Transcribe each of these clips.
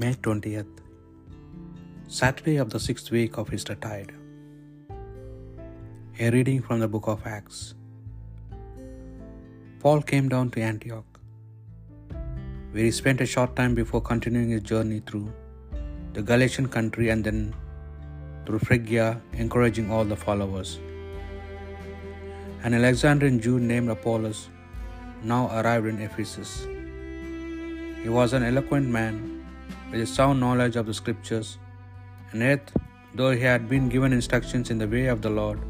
May 20th, Saturday of the sixth week of Easter tide. A reading from the book of Acts. Paul came down to Antioch, where he spent a short time before continuing his journey through the Galatian country and then through Phrygia, encouraging all the followers. An Alexandrian Jew named Apollos now arrived in Ephesus. He was an eloquent man with a sound knowledge of the Scriptures, and yet, though he had been given instructions in the way of the Lord,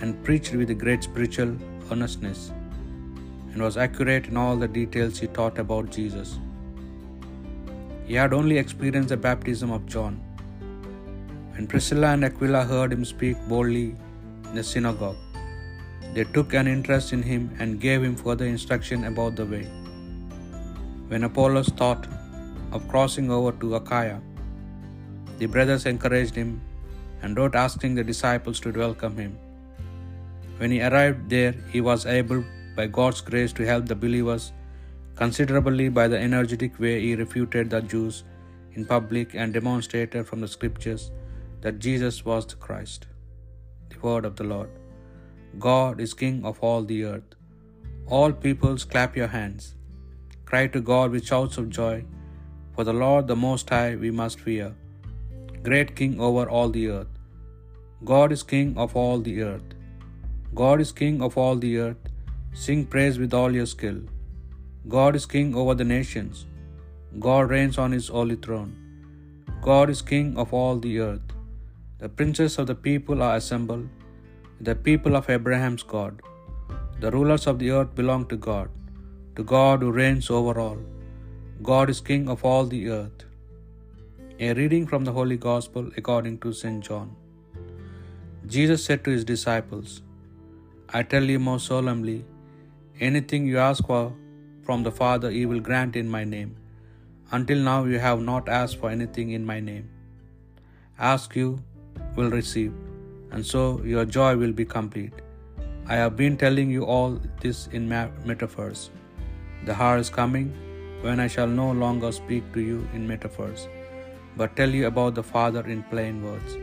and preached with great spiritual earnestness, and was accurate in all the details he taught about Jesus. He had only experienced the baptism of John. When Priscilla and Aquila heard him speak boldly in the synagogue, they took an interest in him and gave him further instruction about the way. When Apollos thought of crossing over to Achaia, the brothers encouraged him and wrote asking the disciples to welcome him. When he arrived there, he was able, by God's grace, to help the believers considerably by the energetic way he refuted the Jews in public and demonstrated from the Scriptures that Jesus was the Christ. The word of the Lord. God is King of all the earth. All peoples clap your hands. Cry to God with shouts of joy. For the Lord the Most High we must fear. Great King over all the earth. God is King of all the earth. God is King of all the earth. Sing praise with all your skill. God is King over the nations. God reigns on his holy throne. God is King of all the earth. The princes of the people are assembled, the people of Abraham's God. The rulers of the earth belong to God, to God who reigns over all. God is King of all the earth. A reading from the Holy Gospel according to St. John. Jesus said to his disciples, I tell you most solemnly, anything you ask for from the Father, he will grant in my name. Until now, you have not asked for anything in my name. Ask you will receive, and so your joy will be complete. I have been telling you all this in metaphors. The hour is coming when I shall no longer speak to you in metaphors, but tell you about the Father in plain words.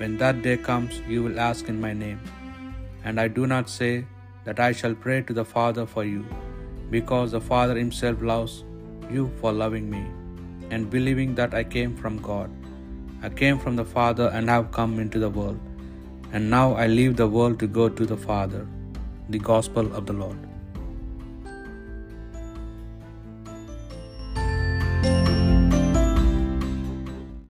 When that day comes, you will ask in my name. And I do not say that I shall pray to the Father for you, because the Father himself loves you for loving me, and believing that I came from God. I came from the Father and have come into the world, and now I leave the world to go to the Father. The Gospel of the Lord.